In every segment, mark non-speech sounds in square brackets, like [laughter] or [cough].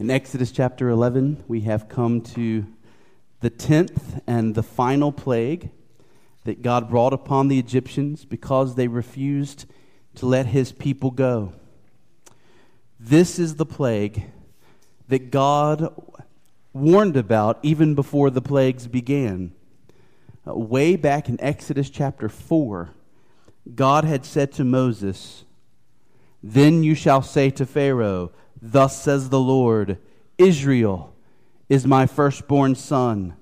In Exodus chapter 11, we have come to the tenth and the final plague that God brought upon the Egyptians because they refused to let his people go. This is the plague that God warned about even before the plagues began. Uh, way back in Exodus chapter 4, God had said to Moses, Then you shall say to Pharaoh, Thus says the Lord Israel is my firstborn son.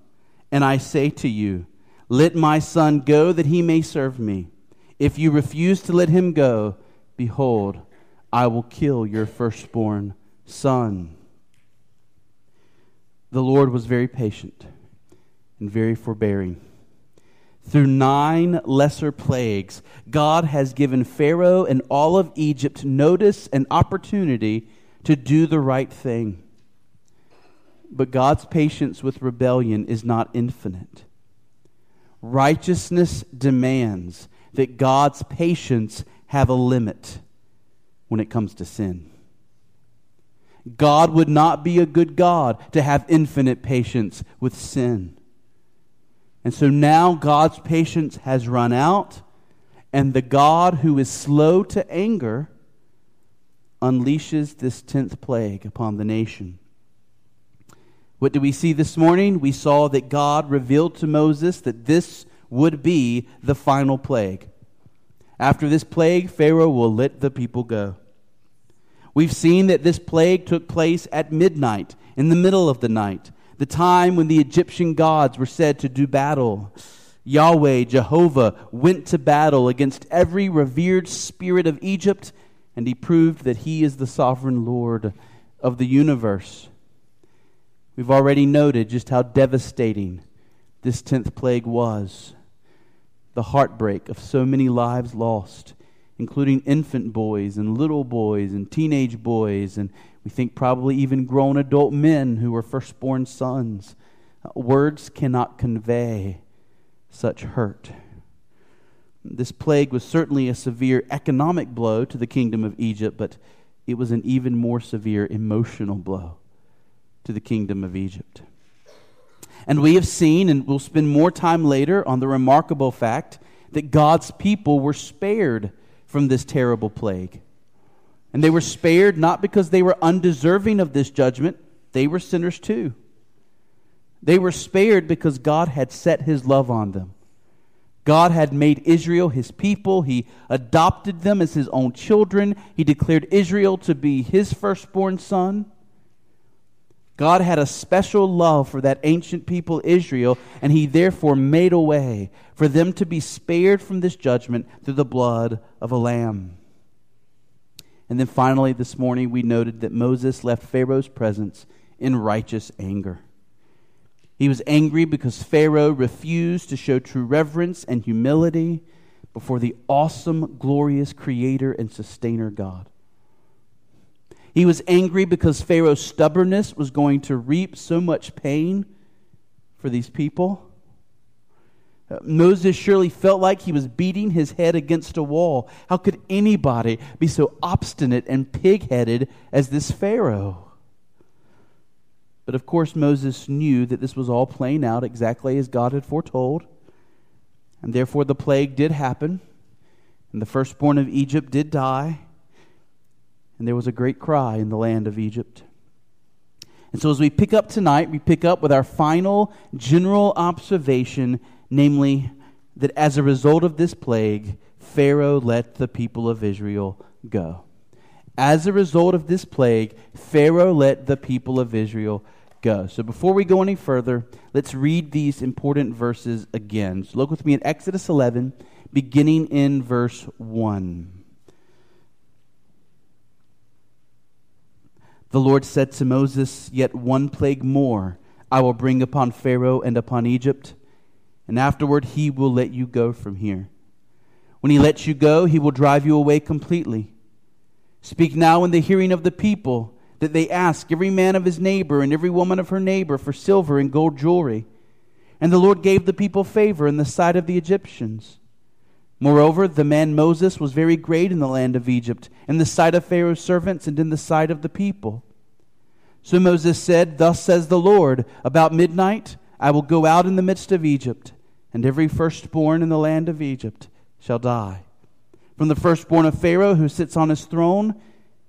And I say to you, Let my son go that he may serve me. If you refuse to let him go, behold, I will kill your firstborn son. The Lord was very patient and very forbearing. Through nine lesser plagues, God has given Pharaoh and all of Egypt notice and opportunity to do the right thing. But God's patience with rebellion is not infinite. Righteousness demands that God's patience have a limit when it comes to sin. God would not be a good God to have infinite patience with sin. And so now God's patience has run out, and the God who is slow to anger unleashes this tenth plague upon the nation. What do we see this morning? We saw that God revealed to Moses that this would be the final plague. After this plague, Pharaoh will let the people go. We've seen that this plague took place at midnight, in the middle of the night, the time when the Egyptian gods were said to do battle. Yahweh, Jehovah, went to battle against every revered spirit of Egypt and he proved that he is the sovereign Lord of the universe. We've already noted just how devastating this 10th plague was. The heartbreak of so many lives lost, including infant boys and little boys and teenage boys, and we think probably even grown adult men who were firstborn sons. Words cannot convey such hurt. This plague was certainly a severe economic blow to the kingdom of Egypt, but it was an even more severe emotional blow to the kingdom of Egypt. And we have seen, and we'll spend more time later on the remarkable fact that God's people were spared from this terrible plague. And they were spared not because they were undeserving of this judgment, they were sinners too. They were spared because God had set his love on them. God had made Israel his people. He adopted them as his own children. He declared Israel to be his firstborn son. God had a special love for that ancient people, Israel, and he therefore made a way for them to be spared from this judgment through the blood of a lamb. And then finally, this morning, we noted that Moses left Pharaoh's presence in righteous anger. He was angry because Pharaoh refused to show true reverence and humility before the awesome, glorious creator and sustainer God. He was angry because Pharaoh's stubbornness was going to reap so much pain for these people. Uh, Moses surely felt like he was beating his head against a wall. How could anybody be so obstinate and pig headed as this Pharaoh? But of course, Moses knew that this was all playing out exactly as God had foretold. And therefore, the plague did happen. And the firstborn of Egypt did die. And there was a great cry in the land of Egypt. And so, as we pick up tonight, we pick up with our final general observation, namely that as a result of this plague, Pharaoh let the people of Israel go. As a result of this plague, Pharaoh let the people of Israel go. So before we go any further, let's read these important verses again. So look with me in Exodus 11, beginning in verse 1. The Lord said to Moses, Yet one plague more I will bring upon Pharaoh and upon Egypt, and afterward he will let you go from here. When he lets you go, he will drive you away completely. Speak now in the hearing of the people that they ask every man of his neighbor and every woman of her neighbor for silver and gold jewelry. And the Lord gave the people favor in the sight of the Egyptians. Moreover, the man Moses was very great in the land of Egypt, in the sight of Pharaoh's servants and in the sight of the people. So Moses said, Thus says the Lord, about midnight I will go out in the midst of Egypt, and every firstborn in the land of Egypt shall die. From the firstborn of Pharaoh who sits on his throne,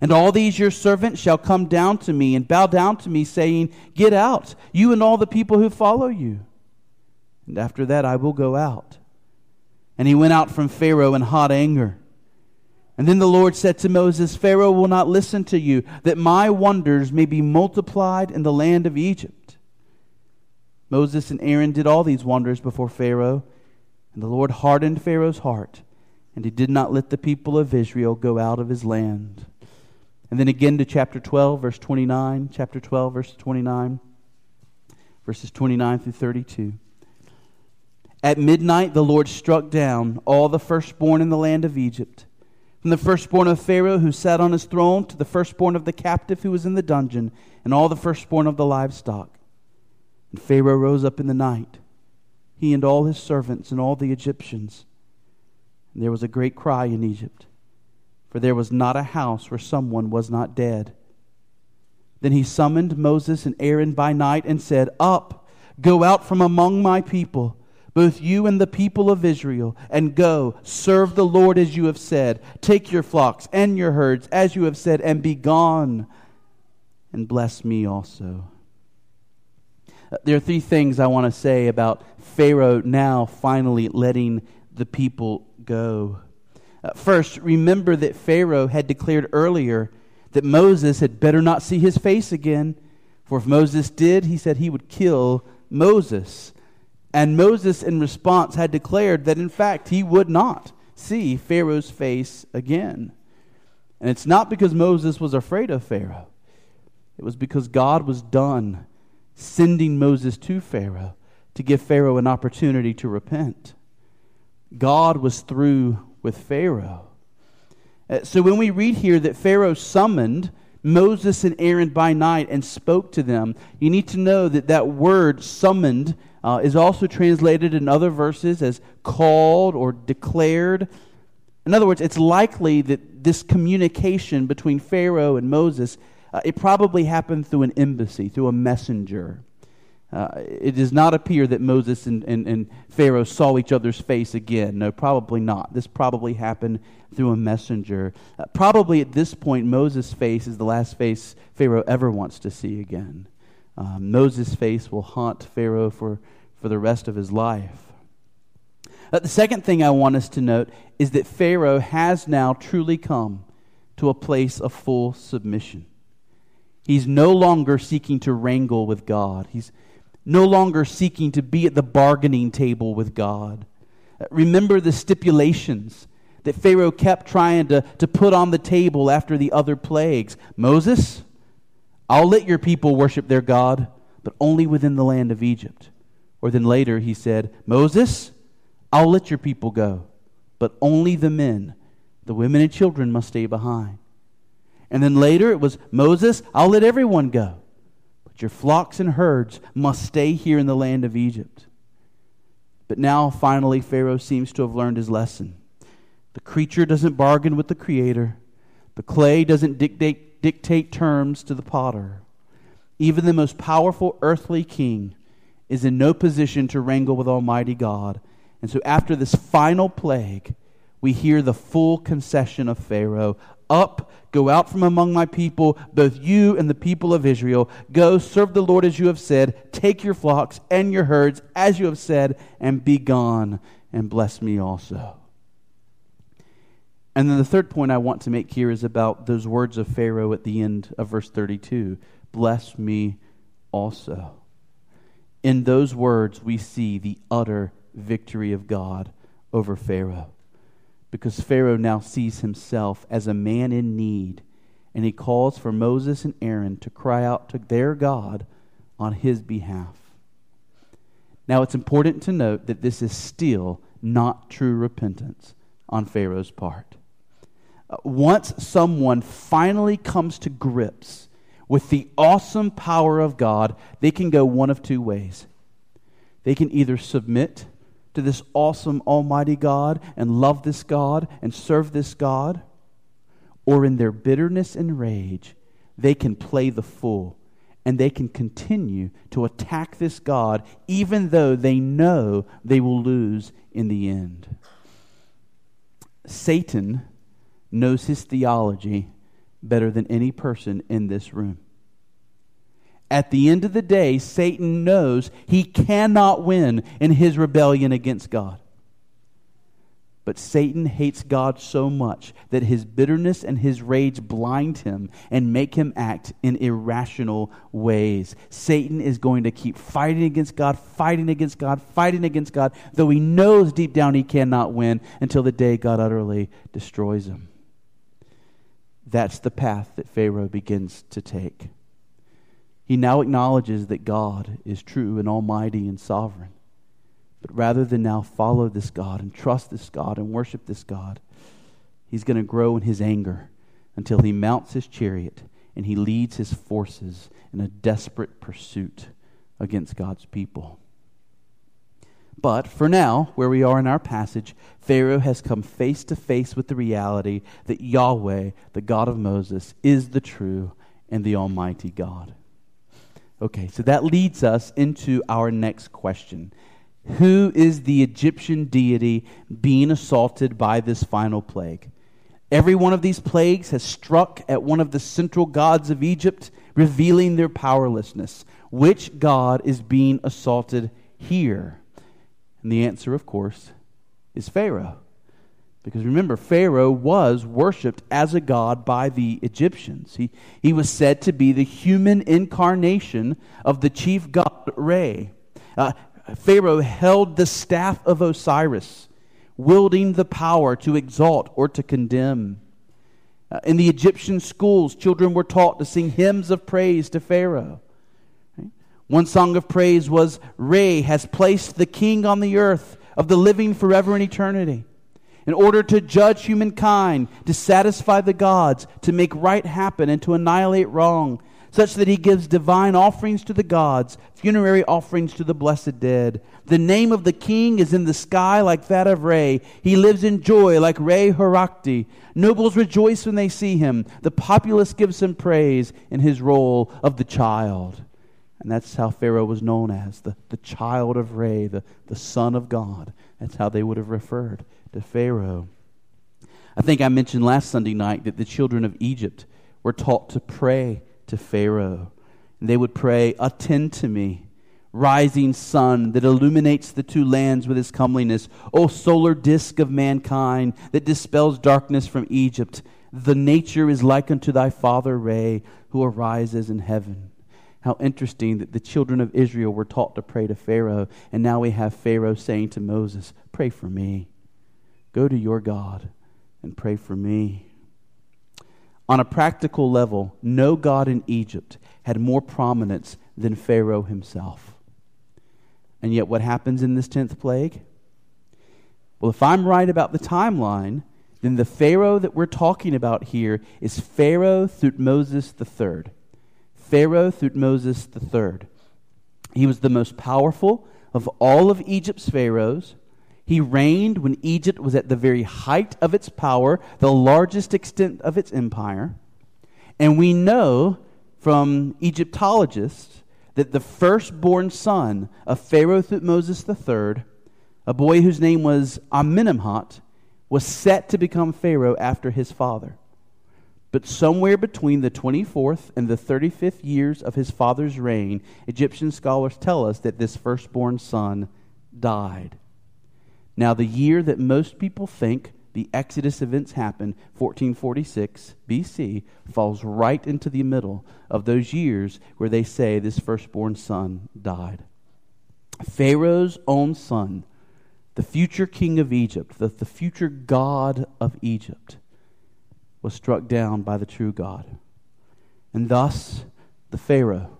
And all these your servants shall come down to me and bow down to me, saying, Get out, you and all the people who follow you. And after that I will go out. And he went out from Pharaoh in hot anger. And then the Lord said to Moses, Pharaoh will not listen to you, that my wonders may be multiplied in the land of Egypt. Moses and Aaron did all these wonders before Pharaoh, and the Lord hardened Pharaoh's heart, and he did not let the people of Israel go out of his land. And then again to chapter 12, verse 29, chapter 12, verse 29, verses 29 through 32. At midnight, the Lord struck down all the firstborn in the land of Egypt from the firstborn of Pharaoh who sat on his throne to the firstborn of the captive who was in the dungeon, and all the firstborn of the livestock. And Pharaoh rose up in the night, he and all his servants and all the Egyptians. And there was a great cry in Egypt, for there was not a house where someone was not dead. Then he summoned Moses and Aaron by night and said, Up, go out from among my people both you and the people of Israel, and go, serve the Lord as you have said. Take your flocks and your herds as you have said, and be gone, and bless me also. Uh, there are three things I want to say about Pharaoh now finally letting the people go. Uh, first, remember that Pharaoh had declared earlier that Moses had better not see his face again, for if Moses did, he said he would kill Moses. And Moses, in response, had declared that in fact he would not see Pharaoh's face again. And it's not because Moses was afraid of Pharaoh, it was because God was done sending Moses to Pharaoh to give Pharaoh an opportunity to repent. God was through with Pharaoh. Uh, so when we read here that Pharaoh summoned Moses and Aaron by night and spoke to them, you need to know that that word summoned uh, is also translated in other verses as called or declared. In other words, it's likely that this communication between Pharaoh and Moses, uh, it probably happened through an embassy, through a messenger. Uh, it does not appear that Moses and, and, and, Pharaoh saw each other's face again. No, probably not. This probably happened through a messenger. Uh, probably at this point, Moses' face is the last face Pharaoh ever wants to see again. Um, Moses' face will haunt Pharaoh for, for the rest of his life. Uh, the second thing I want us to note is that Pharaoh has now truly come to a place of full submission. He's no longer seeking to wrangle with God. He's no longer seeking to be at the bargaining table with God. Remember the stipulations that Pharaoh kept trying to, to put on the table after the other plagues. Moses, I'll let your people worship their God, but only within the land of Egypt. Or then later he said, Moses, I'll let your people go, but only the men, the women and children must stay behind. And then later it was, Moses, I'll let everyone go, but your flocks and herds must stay here in the land of Egypt. But now, finally, Pharaoh seems to have learned his lesson. The creature doesn't bargain with the creator, the clay doesn't dictate dictate terms to the potter. Even the most powerful earthly king is in no position to wrangle with Almighty God. And so, after this final plague, we hear the full concession of Pharaoh Up, go out from among my people, both you and the people of Israel. Go, serve the Lord as you have said. Take your flocks and your herds as you have said, and be gone, and bless me also. And then the third point I want to make here is about those words of Pharaoh at the end of verse 32 Bless me also. In those words, we see the utter victory of God over Pharaoh. Because Pharaoh now sees himself as a man in need, and he calls for Moses and Aaron to cry out to their God on his behalf. Now, it's important to note that this is still not true repentance on Pharaoh's part. Uh, once someone finally comes to grips with the awesome power of God, they can go one of two ways. They can either submit to this awesome Almighty God and love this God and serve this God, or in their bitterness and rage, they can play the fool and they can continue to attack this God even though they know they will lose in the end. Satan knows his theology better than any person in this room. At the end of the day, Satan knows he cannot win in his rebellion against God. But Satan hates God so much that his bitterness and his rage blind him and make him act in irrational ways. Satan is going to keep fighting against God, fighting against God, fighting against God, though he knows deep down he cannot win until the day God utterly destroys him. That's the path that Pharaoh begins to take. He now acknowledges that God is true and almighty and sovereign. But rather than now follow this God and trust this God and worship this God, he's going to grow in his anger until he mounts his chariot and he leads his forces in a desperate pursuit against God's people. But for now, where we are in our passage, Pharaoh has come face to face with the reality that Yahweh, the God of Moses, is the true and the Almighty God. Okay, so that leads us into our next question. Who is the Egyptian deity being assaulted by this final plague? Every one of these plagues has struck at one of the central gods of Egypt, revealing their powerlessness. Which God is being assaulted here? And the answer, of course, is Pharaoh. Because remember, Pharaoh was worshiped as a god by the Egyptians. He, he was said to be the human incarnation of the chief god Re. Uh, Pharaoh held the staff of Osiris, wielding the power to exalt or to condemn. Uh, in the Egyptian schools, children were taught to sing hymns of praise to Pharaoh. One song of praise was Re has placed the king on the earth of the living forever and eternity in order to judge humankind, to satisfy the gods, to make right happen, and to annihilate wrong, such that he gives divine offerings to the gods, funerary offerings to the blessed dead. The name of the king is in the sky like that of Re. He lives in joy like Re Horakti. Nobles rejoice when they see him. The populace gives him praise in his role of the child. And that's how Pharaoh was known as the, the child of Re, the, the son of God. That's how they would have referred to Pharaoh. I think I mentioned last Sunday night that the children of Egypt were taught to pray to Pharaoh. And they would pray, Attend to me, rising sun that illuminates the two lands with his comeliness. O solar disk of mankind that dispels darkness from Egypt. The nature is like unto thy father Re, who arises in heaven. How interesting that the children of Israel were taught to pray to Pharaoh, and now we have Pharaoh saying to Moses, Pray for me. Go to your God and pray for me. On a practical level, no God in Egypt had more prominence than Pharaoh himself. And yet, what happens in this 10th plague? Well, if I'm right about the timeline, then the Pharaoh that we're talking about here is Pharaoh Thutmoses III. Pharaoh Thutmoses III. He was the most powerful of all of Egypt's pharaohs. He reigned when Egypt was at the very height of its power, the largest extent of its empire. And we know from Egyptologists that the firstborn son of Pharaoh Thutmoses III, a boy whose name was Amenemhat, was set to become Pharaoh after his father. But somewhere between the 24th and the 35th years of his father's reign, Egyptian scholars tell us that this firstborn son died. Now, the year that most people think the Exodus events happened, 1446 BC, falls right into the middle of those years where they say this firstborn son died. Pharaoh's own son, the future king of Egypt, the, the future God of Egypt, was struck down by the true God. And thus, the Pharaoh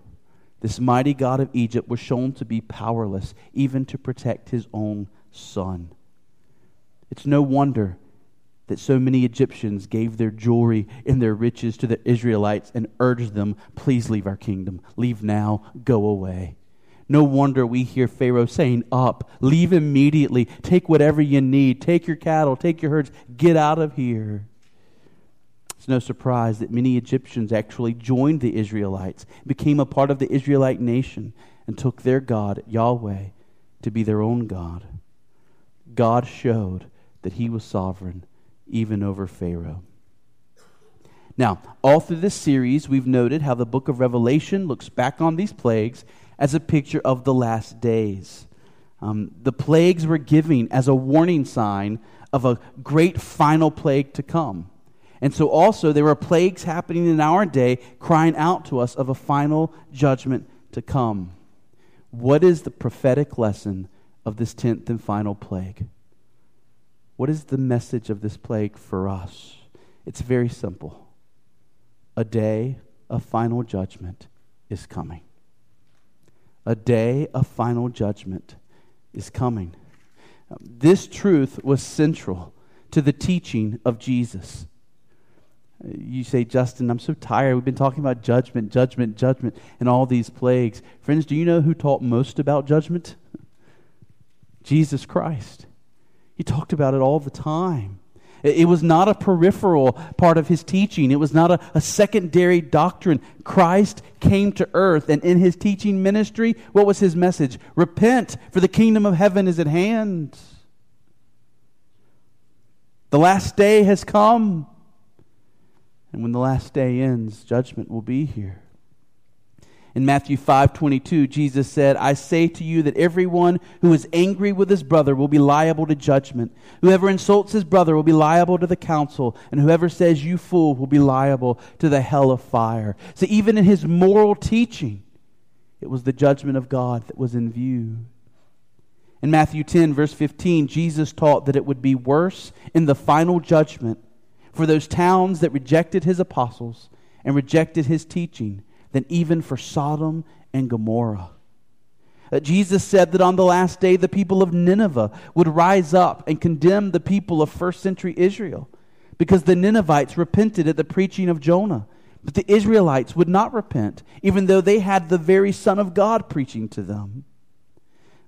this mighty God of Egypt was shown to be powerless even to protect his own son. It's no wonder that so many Egyptians gave their jewelry and their riches to the Israelites and urged them, Please leave our kingdom. Leave now. Go away. No wonder we hear Pharaoh saying, Up, leave immediately, take whatever you need, take your cattle, take your herds, get out of here. It's no surprise that many Egyptians actually joined the Israelites, became a part of the Israelite nation, and took their God, Yahweh, to be their own God. God showed that he was sovereign even over Pharaoh. Now, all through this series, we've noted how the book of Revelation looks back on these plagues as a picture of the last days. Um, the plagues were given as a warning sign of a great final plague to come. And so also there are plagues happening in our day crying out to us of a final judgment to come. What is the prophetic lesson of this tenth and final plague? What is the message of this plague for us? It's very simple. A day of final judgment is coming. A day of final judgment is coming. This truth was central to the teaching of Jesus. You say, Justin, I'm so tired. We've been talking about judgment, judgment, judgment, and all these plagues. Friends, do you know who taught most about judgment? Jesus Christ. He talked about it all the time. It was not a peripheral part of his teaching. It was not a, a, secondary doctrine. Christ came to earth, and in his teaching ministry, what was his message? Repent, for the kingdom of heaven is at hand. The last day has come. And when the last day ends, judgment will be here. In Matthew 5:22, Jesus said, "I say to you that everyone who is angry with his brother will be liable to judgment. Whoever insults his brother will be liable to the council, and whoever says you fool will be liable to the hell of fire." So even in his moral teaching, it was the judgment of God that was in view. In Matthew 10 verse 15, Jesus taught that it would be worse in the final judgment for those towns that rejected his apostles and rejected his teaching than even for Sodom and Gomorrah. Uh, Jesus said that on the last day the people of Nineveh would rise up and condemn the people of first century Israel because the Ninevites repented at the preaching of Jonah. But the Israelites would not repent, even though they had the very Son of God preaching to them.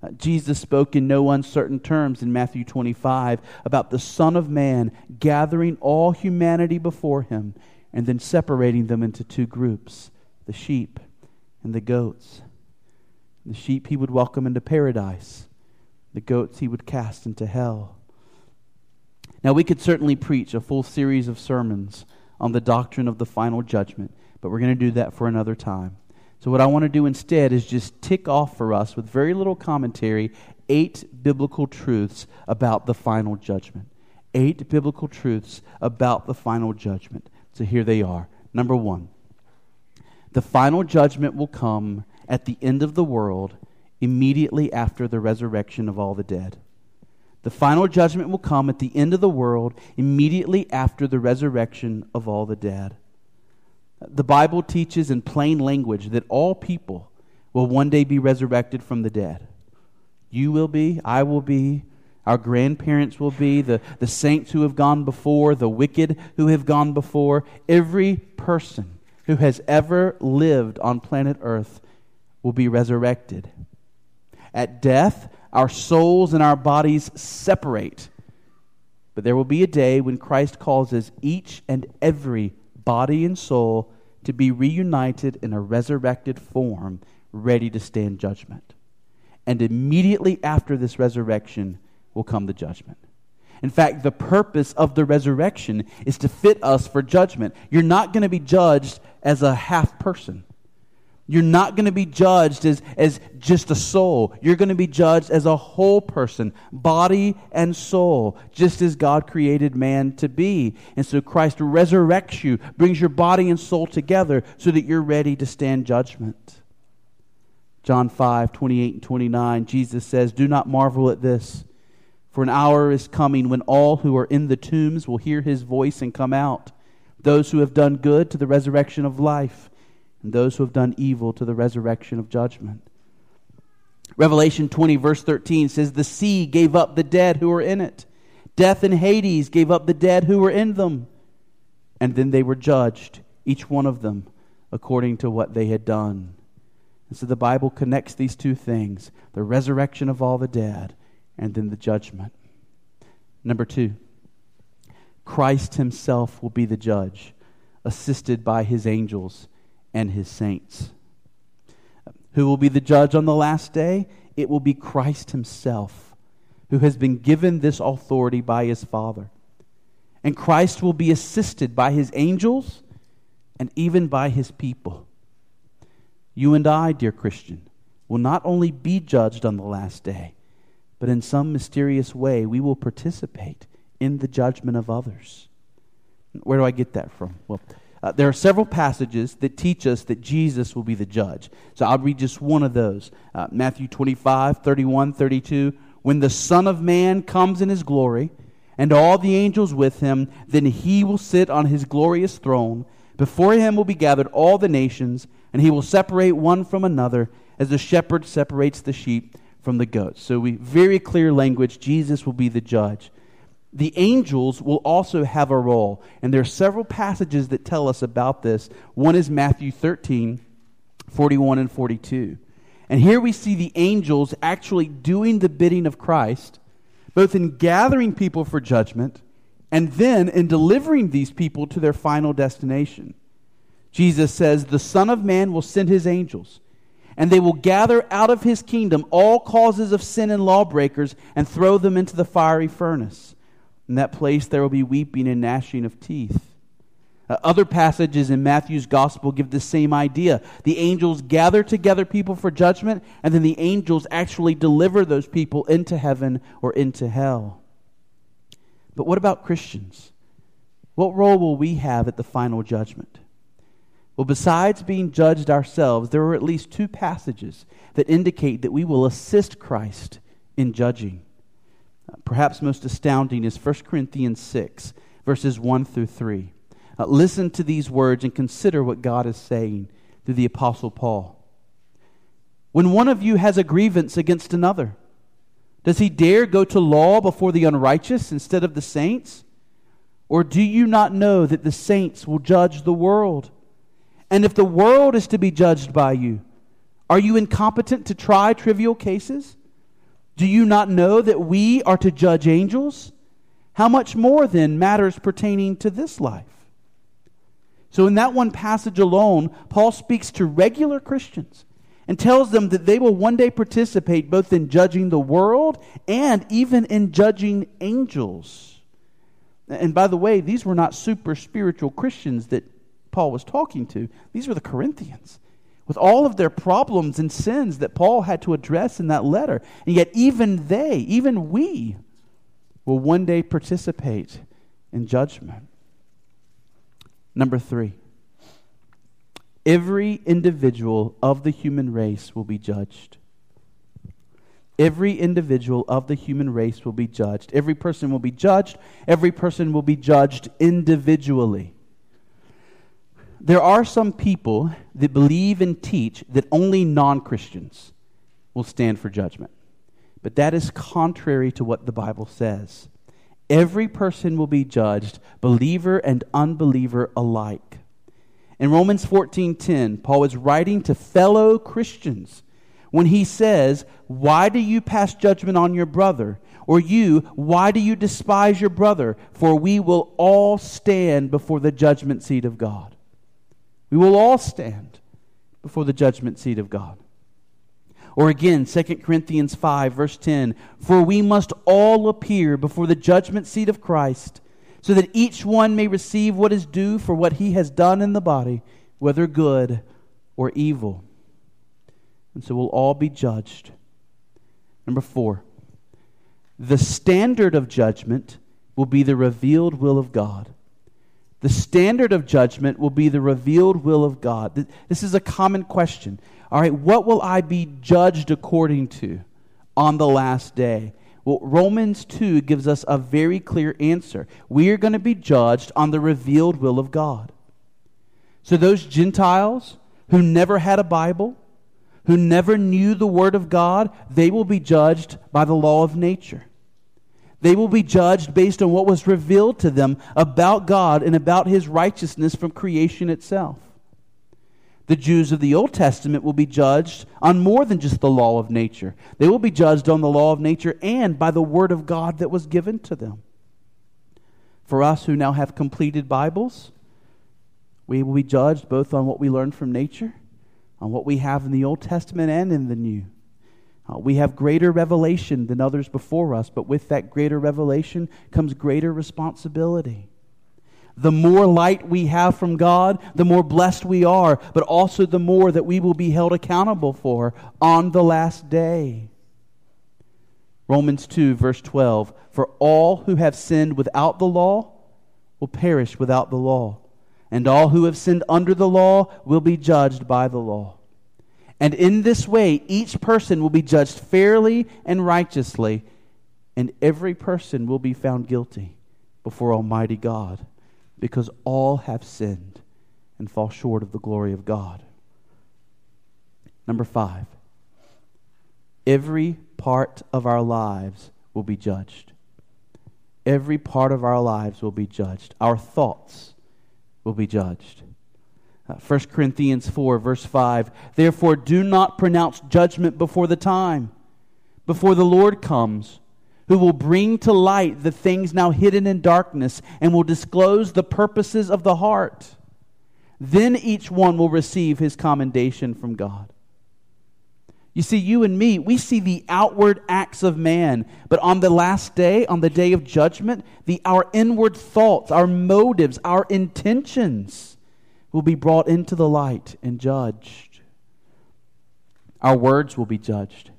Uh, Jesus spoke in no uncertain terms in Matthew 25 about the Son of Man gathering all humanity before him and then separating them into two groups the sheep and the goats. The sheep he would welcome into paradise, the goats he would cast into hell. Now, we could certainly preach a full series of sermons on the doctrine of the final judgment, but we're going to do that for another time. So, what I want to do instead is just tick off for us with very little commentary eight biblical truths about the final judgment. Eight biblical truths about the final judgment. So, here they are. Number one, the final judgment will come at the end of the world immediately after the resurrection of all the dead. The final judgment will come at the end of the world immediately after the resurrection of all the dead. The Bible teaches in plain language that all people will one day be resurrected from the dead. You will be, I will be, our grandparents will be, the, the saints who have gone before, the wicked who have gone before. Every person who has ever lived on planet Earth will be resurrected. At death, our souls and our bodies separate. But there will be a day when Christ causes each and every body and soul to be reunited in a resurrected form, ready to stand judgment. And immediately after this resurrection will come the judgment. In fact, the purpose of the resurrection is to fit us for judgment. You're not going to be judged as a half person. You're not going to be judged as, as just a soul. You're going to be judged as a whole person, body and soul, just as God created man to be. And so Christ resurrects you, brings your body and soul together so that you're ready to stand judgment. John 5, 28 and 29, Jesus says, Do not marvel at this, for an hour is coming when all who are in the tombs will hear his voice and come out, those who have done good to the resurrection of life and those who have done evil to the resurrection of judgment. Revelation 20, verse 13 says, The sea gave up the dead who were in it. Death and Hades gave up the dead who were in them. And then they were judged, each one of them, according to what they had done. And so the Bible connects these two things the resurrection of all the dead and then the judgment. Number two, Christ himself will be the judge, assisted by his angels and his saints. Who will be the judge on the last day? It will be Christ himself, who has been given this authority by his Father. And Christ will be assisted by his angels and even by his people. You and I, dear Christian, will not only be judged on the last day, but in some mysterious way we will participate in the judgment of others. Where do I get that from? Well, uh, there are several passages that teach us that Jesus will be the judge. So I'll read just one of those uh, Matthew 25, 31, 32. When the Son of Man comes in his glory, and all the angels with him, then he will sit on his glorious throne. Before him will be gathered all the nations, and he will separate one from another, as the shepherd separates the sheep from the goats. So we very clear language, Jesus will be the judge the angels will also have a role. And there are several passages that tell us about this. One is Matthew 13, 41 and 42. And here we see the angels actually doing the bidding of Christ, both in gathering people for judgment and then in delivering these people to their final destination. Jesus says, The Son of Man will send his angels, and they will gather out of his kingdom all causes of sin and lawbreakers and throw them into the fiery furnace. In that place, there will be weeping and gnashing of teeth. Uh, other passages in Matthew's gospel give the same idea. The angels gather together people for judgment, and then the angels actually deliver those people into heaven or into hell. But what about Christians? What role will we have at the final judgment? Well, besides being judged ourselves, there are at least two passages that indicate that we will assist Christ in judging. Perhaps most astounding is 1 Corinthians 6, verses 1 through 3. Uh, listen to these words and consider what God is saying through the Apostle Paul. When one of you has a grievance against another, does he dare go to law before the unrighteous instead of the saints? Or do you not know that the saints will judge the world? And if the world is to be judged by you, are you incompetent to try trivial cases? Do you not know that we are to judge angels? How much more then matters pertaining to this life? So, in that one passage alone, Paul speaks to regular Christians and tells them that they will one day participate both in judging the world and even in judging angels. And by the way, these were not super spiritual Christians that Paul was talking to, these were the Corinthians with all of their problems and sins that Paul had to address in that letter. And yet, even they, even we, will one day participate in judgment. Number three, every individual of the human race will be judged. Every individual of the human race will be judged. Every person will be judged. Every person will be judged individually there are some people that believe and teach that only non Christians will stand for judgment. But that is contrary to what the Bible says. Every person will be judged, believer and unbeliever alike. In Romans 14:10, Paul is writing to fellow Christians when he says, "Why do you pass judgment on your brother? Or you, why do you despise your brother? For we will all stand before the judgment seat of God." We will all stand before the judgment seat of God. Or again, 2 Corinthians 5, verse 10 For we must all appear before the judgment seat of Christ, so that each one may receive what is due for what he has done in the body, whether good or evil. And so we'll all be judged. Number four, the standard of judgment will be the revealed will of God. The standard of judgment will be the revealed will of God. This is a common question. All right, what will I be judged according to on the last day? Well, Romans 2 gives us a very clear answer. We are going to be judged on the revealed will of God. So, those Gentiles who never had a Bible, who never knew the Word of God, they will be judged by the law of nature. They will be judged based on what was revealed to them about God and about His righteousness from creation itself. The Jews of the Old Testament will be judged on more than just the law of nature. They will be judged on the law of nature and by the Word of God that was given to them. For us who now have completed Bibles, we will be judged both on what we learned from nature, on what we have in the Old Testament and in the New. Uh, we have greater revelation than others before us, but with that greater revelation comes greater responsibility. The more light we have from God, the more blessed we are, but also the more that we will be held accountable for on the last day. Romans 2, verse 12 For all who have sinned without the law will perish without the law and all who have sinned under the law will be judged by the law. And in this way, each person will be judged fairly and righteously, and every person will be found guilty before Almighty God, because all have sinned and fall short of the glory of God. Number five, every part of our lives will be judged. Every part of our lives will be judged. Our thoughts, will be judged. Uh, 1 Corinthians 4, verse 5 Therefore, do not pronounce judgment before the time, before the Lord comes, who will bring to light the things now hidden in darkness and will disclose the purposes of the heart. Then each one will receive his commendation from God. You see, you and me, we see the outward acts of man, but on the last day, on the day of judgment, the, our inward thoughts, our motives, our intentions will be brought into the light and judged. Our words will be judged.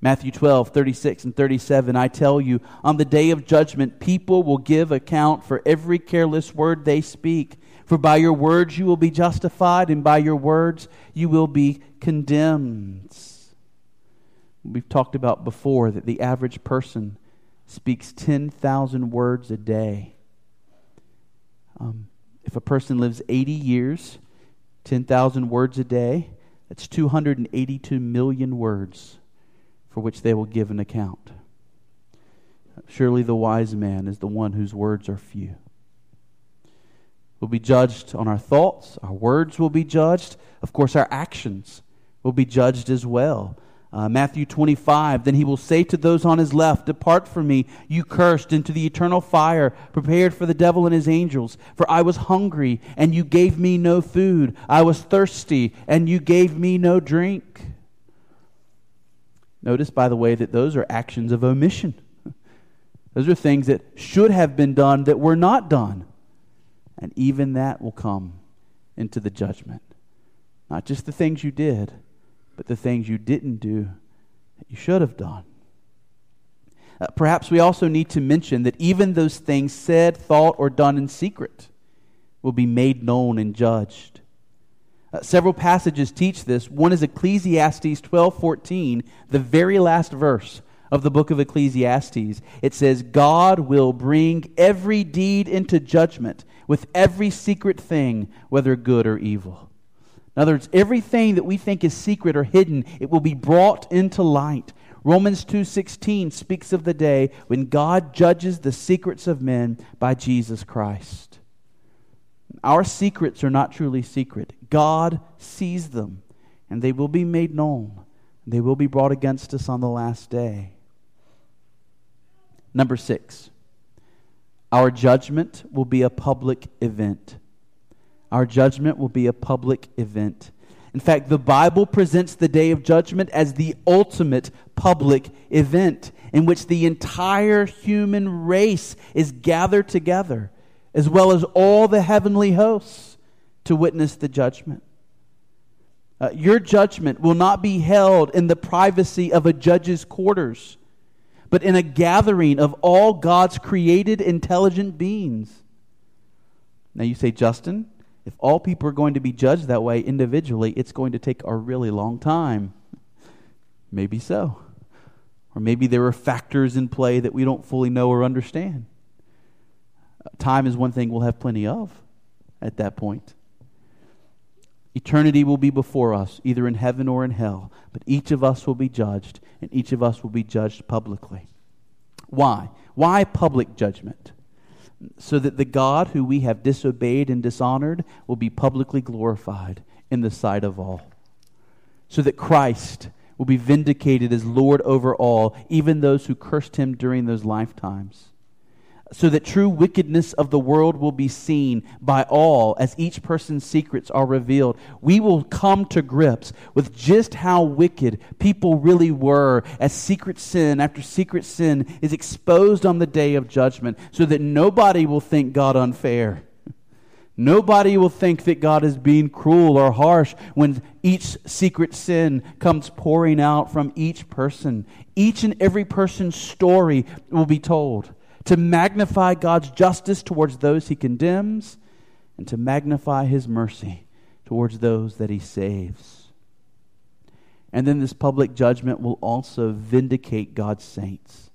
Matthew 12, 36 and 37, I tell you, on the day of judgment, people will give account for every careless word they speak. For by your words you will be justified, and by your words you will be condemned. We've talked about before that the average person speaks 10,000 words a day. Um, if a person lives 80 years, 10,000 words a day, that's 282 million words for which they will give an account. Surely the wise man is the one whose words are few. We'll be judged on our thoughts, our words will be judged. Of course, our actions will be judged as well. Uh, Matthew 25, then he will say to those on his left, Depart from me, you cursed, into the eternal fire prepared for the devil and his angels. For I was hungry, and you gave me no food. I was thirsty, and you gave me no drink. Notice, by the way, that those are actions of omission. [laughs] Those are things that should have been done that were not done. And even that will come into the judgment. Not just the things you did, but the things you didn't do that you should have done. Uh, perhaps we also need to mention that even those things said, thought, or done in secret will be made known and judged. Uh, several passages teach this. One is Ecclesiastes 12:14, the very last verse of the book of Ecclesiastes. It says, "God will bring every deed into judgment with every secret thing, whether good or evil. In other words, everything that we think is secret or hidden, it will be brought into light. Romans 2:16 speaks of the day when God judges the secrets of men by Jesus Christ. Our secrets are not truly secret. God sees them, and they will be made known. They will be brought against us on the last day. Number 6. Our judgment will be a public event. Our judgment will be a public event. In fact, the Bible presents the day of judgment as the ultimate public event in which the entire human race is gathered together, as well as all the heavenly hosts, to witness the judgment. Uh, your judgment will not be held in the privacy of a judge's quarters but in a gathering of all God's created intelligent beings. Now you say, Justin, if all people are going to be judged that way individually, it's going to take a really long time. Maybe so. Or maybe there are factors in play that we don't fully know or understand. Time is one thing we'll have plenty of at that point. Eternity will be before us, either in heaven or in hell, but each of us will be judged, and each of us will be judged publicly. Why? Why public judgment? So that the God who we have disobeyed and dishonored will be publicly glorified in the sight of all. So that Christ will be vindicated as Lord over all, even those who cursed him during those lifetimes so that true wickedness of the world will be seen by all as each person's secrets are revealed. We will come to grips with just how wicked people really were as secret sin after secret sin is exposed on the day of judgment, so that nobody will think God unfair. Nobody will think that God is being cruel or harsh when each secret sin comes pouring out from each person. Each and every person's story will be told to magnify God's justice towards those he condemns, and to magnify his mercy towards those that he saves. And then this public judgment will also vindicate God's saints.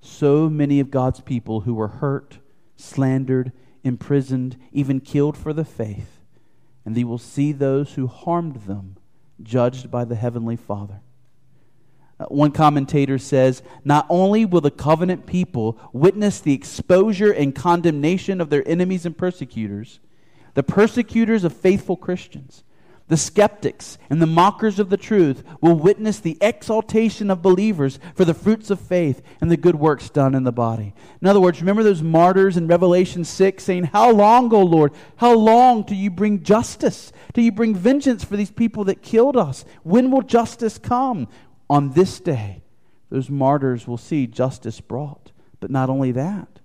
So many of God's people who were hurt, slandered, imprisoned, even killed for the faith, and they will see those who harmed them judged by the Heavenly Father. Uh, one commentator says not only will the covenant people witness the exposure and condemnation of their enemies and persecutors, the persecutors of faithful Christians, the skeptics and the mockers of the truth will witness the exaltation of believers for the fruits of faith and the good works done in the body. In other words, remember those martyrs in Revelation 6 saying, How long, O Lord? How long do you bring justice? Do you bring vengeance for these people that killed us? When will justice come? On this day, those martyrs will see justice brought. But not only that,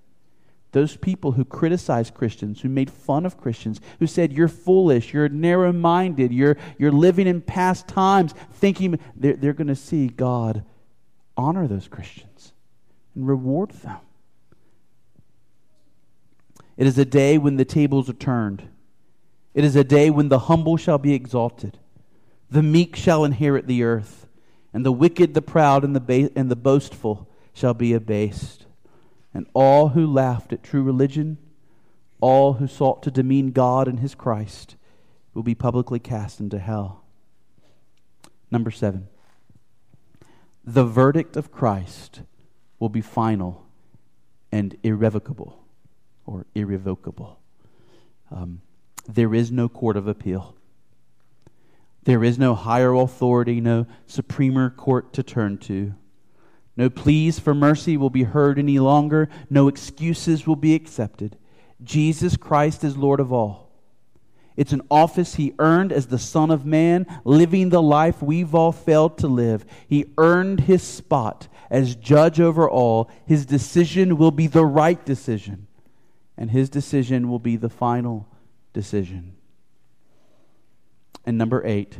those people who criticized Christians, who made fun of Christians, who said, You're foolish, you're narrow minded, you're, you're living in past times, thinking they're, they're going to see God honor those Christians and reward them. It is a day when the tables are turned. It is a day when the humble shall be exalted, the meek shall inherit the earth and the wicked, the proud, and the, ba- and the boastful shall be abased. And all who laughed at true religion, all who sought to demean God and his Christ, will be publicly cast into hell. Number seven, the verdict of Christ will be final and irrevocable or irrevocable. Um, there is no court of appeal. There is no higher authority, no supremer court to turn to. No pleas for mercy will be heard any longer. No excuses will be accepted. Jesus Christ is Lord of all. It's an office he earned as the Son of Man, living the life we've all failed to live. He earned his spot as judge over all. His decision will be the right decision, and his decision will be the final decision. And number eight,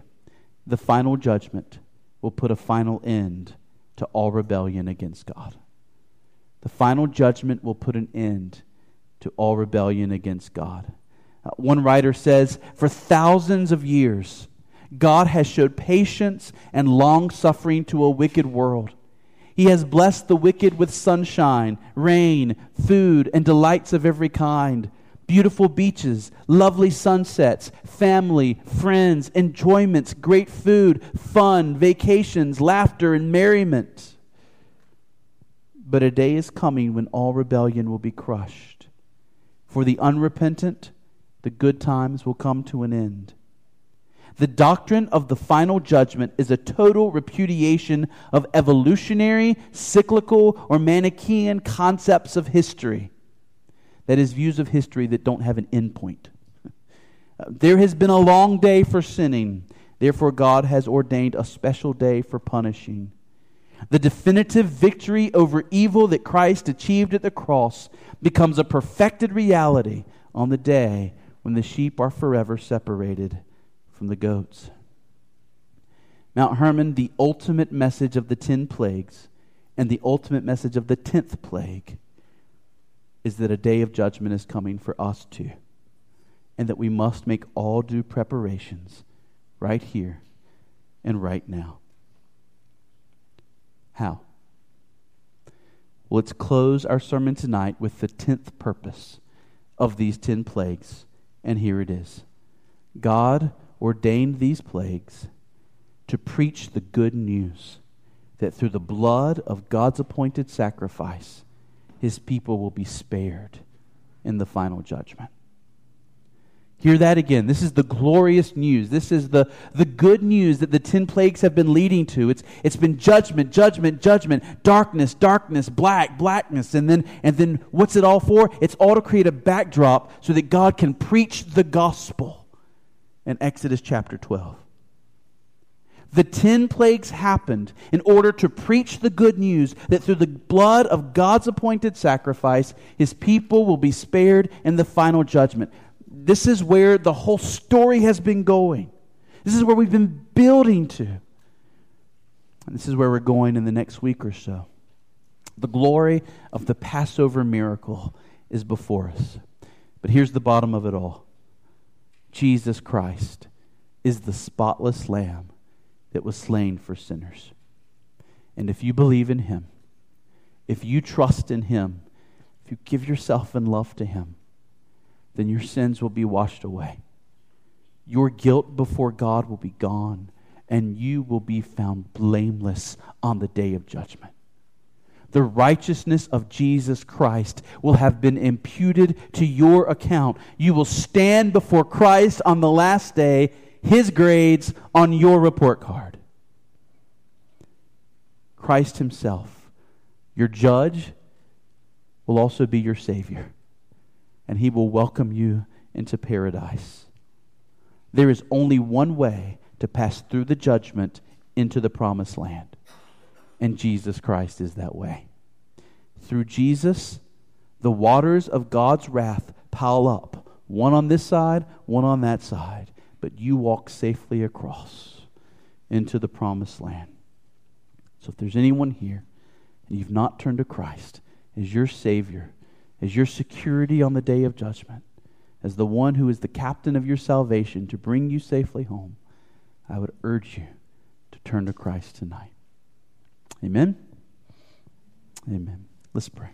the final judgment will put a final end to all rebellion against God. The final judgment will put an end to all rebellion against God. Uh, one writer says, For thousands of years, God has showed patience and long suffering to a wicked world. He has blessed the wicked with sunshine, rain, food, and delights of every kind beautiful beaches, lovely sunsets, family, friends, enjoyments, great food, fun, vacations, laughter, and merriment. But a day is coming when all rebellion will be crushed. For the unrepentant, the good times will come to an end. The doctrine of the final judgment is a total repudiation of evolutionary, cyclical, or Manichaean concepts of history that is, views of history that don't have an end point. Uh, there has been a long day for sinning, therefore, God has ordained a special day for punishing. The definitive victory over evil that Christ achieved at the cross becomes a perfected reality on the day when the sheep are forever separated from the goats. Mount Hermon, the ultimate message of the ten plagues and the ultimate message of the tenth plague is that a day of judgment is coming for us too, and that we must make all due preparations right here and right now. How? Well, let's close our sermon tonight with the tenth purpose of these ten plagues, and here it is God ordained these plagues to preach the good news that through the blood of God's appointed sacrifice, his people will be spared in the final judgment. Hear that again. This is the glorious news. This is the, the good news that the ten plagues have been leading to. It's, it's been judgment, judgment, judgment, darkness, darkness, black, blackness. And then, and then what's it all for? It's all to create a backdrop so that God can preach the gospel in Exodus chapter 12. The ten plagues happened in order to preach the good news that through the blood of God's appointed sacrifice, his people will be spared in the final judgment. This is where the whole story has been going. This is where we've been building to. And this is where we're going in the next week or so. The glory of the Passover miracle is before us. But here's the bottom of it all Jesus Christ is the spotless lamb that was slain for sinners. And if you believe in him, if you trust in him, if you give yourself in love to him, then your sins will be washed away. Your guilt before God will be gone, and you will be found blameless on the day of judgment. The righteousness of Jesus Christ will have been imputed to your account. You will stand before Christ on the last day, his grades on your report card. Christ himself, your judge, will also be your Savior and he will welcome you into paradise. There is only one way to pass through the judgment into the promised land, and Jesus Christ is that way. Through Jesus, the waters of God's wrath pile up, one on this side, one on that side, but you walk safely across into the promised land. So if there's anyone here and you've not turned to Christ as your Savior, as your security on the day of judgment, as the one who is the captain of your salvation to bring you safely home, I would urge you to turn to Christ tonight. Amen? Amen. Let's pray.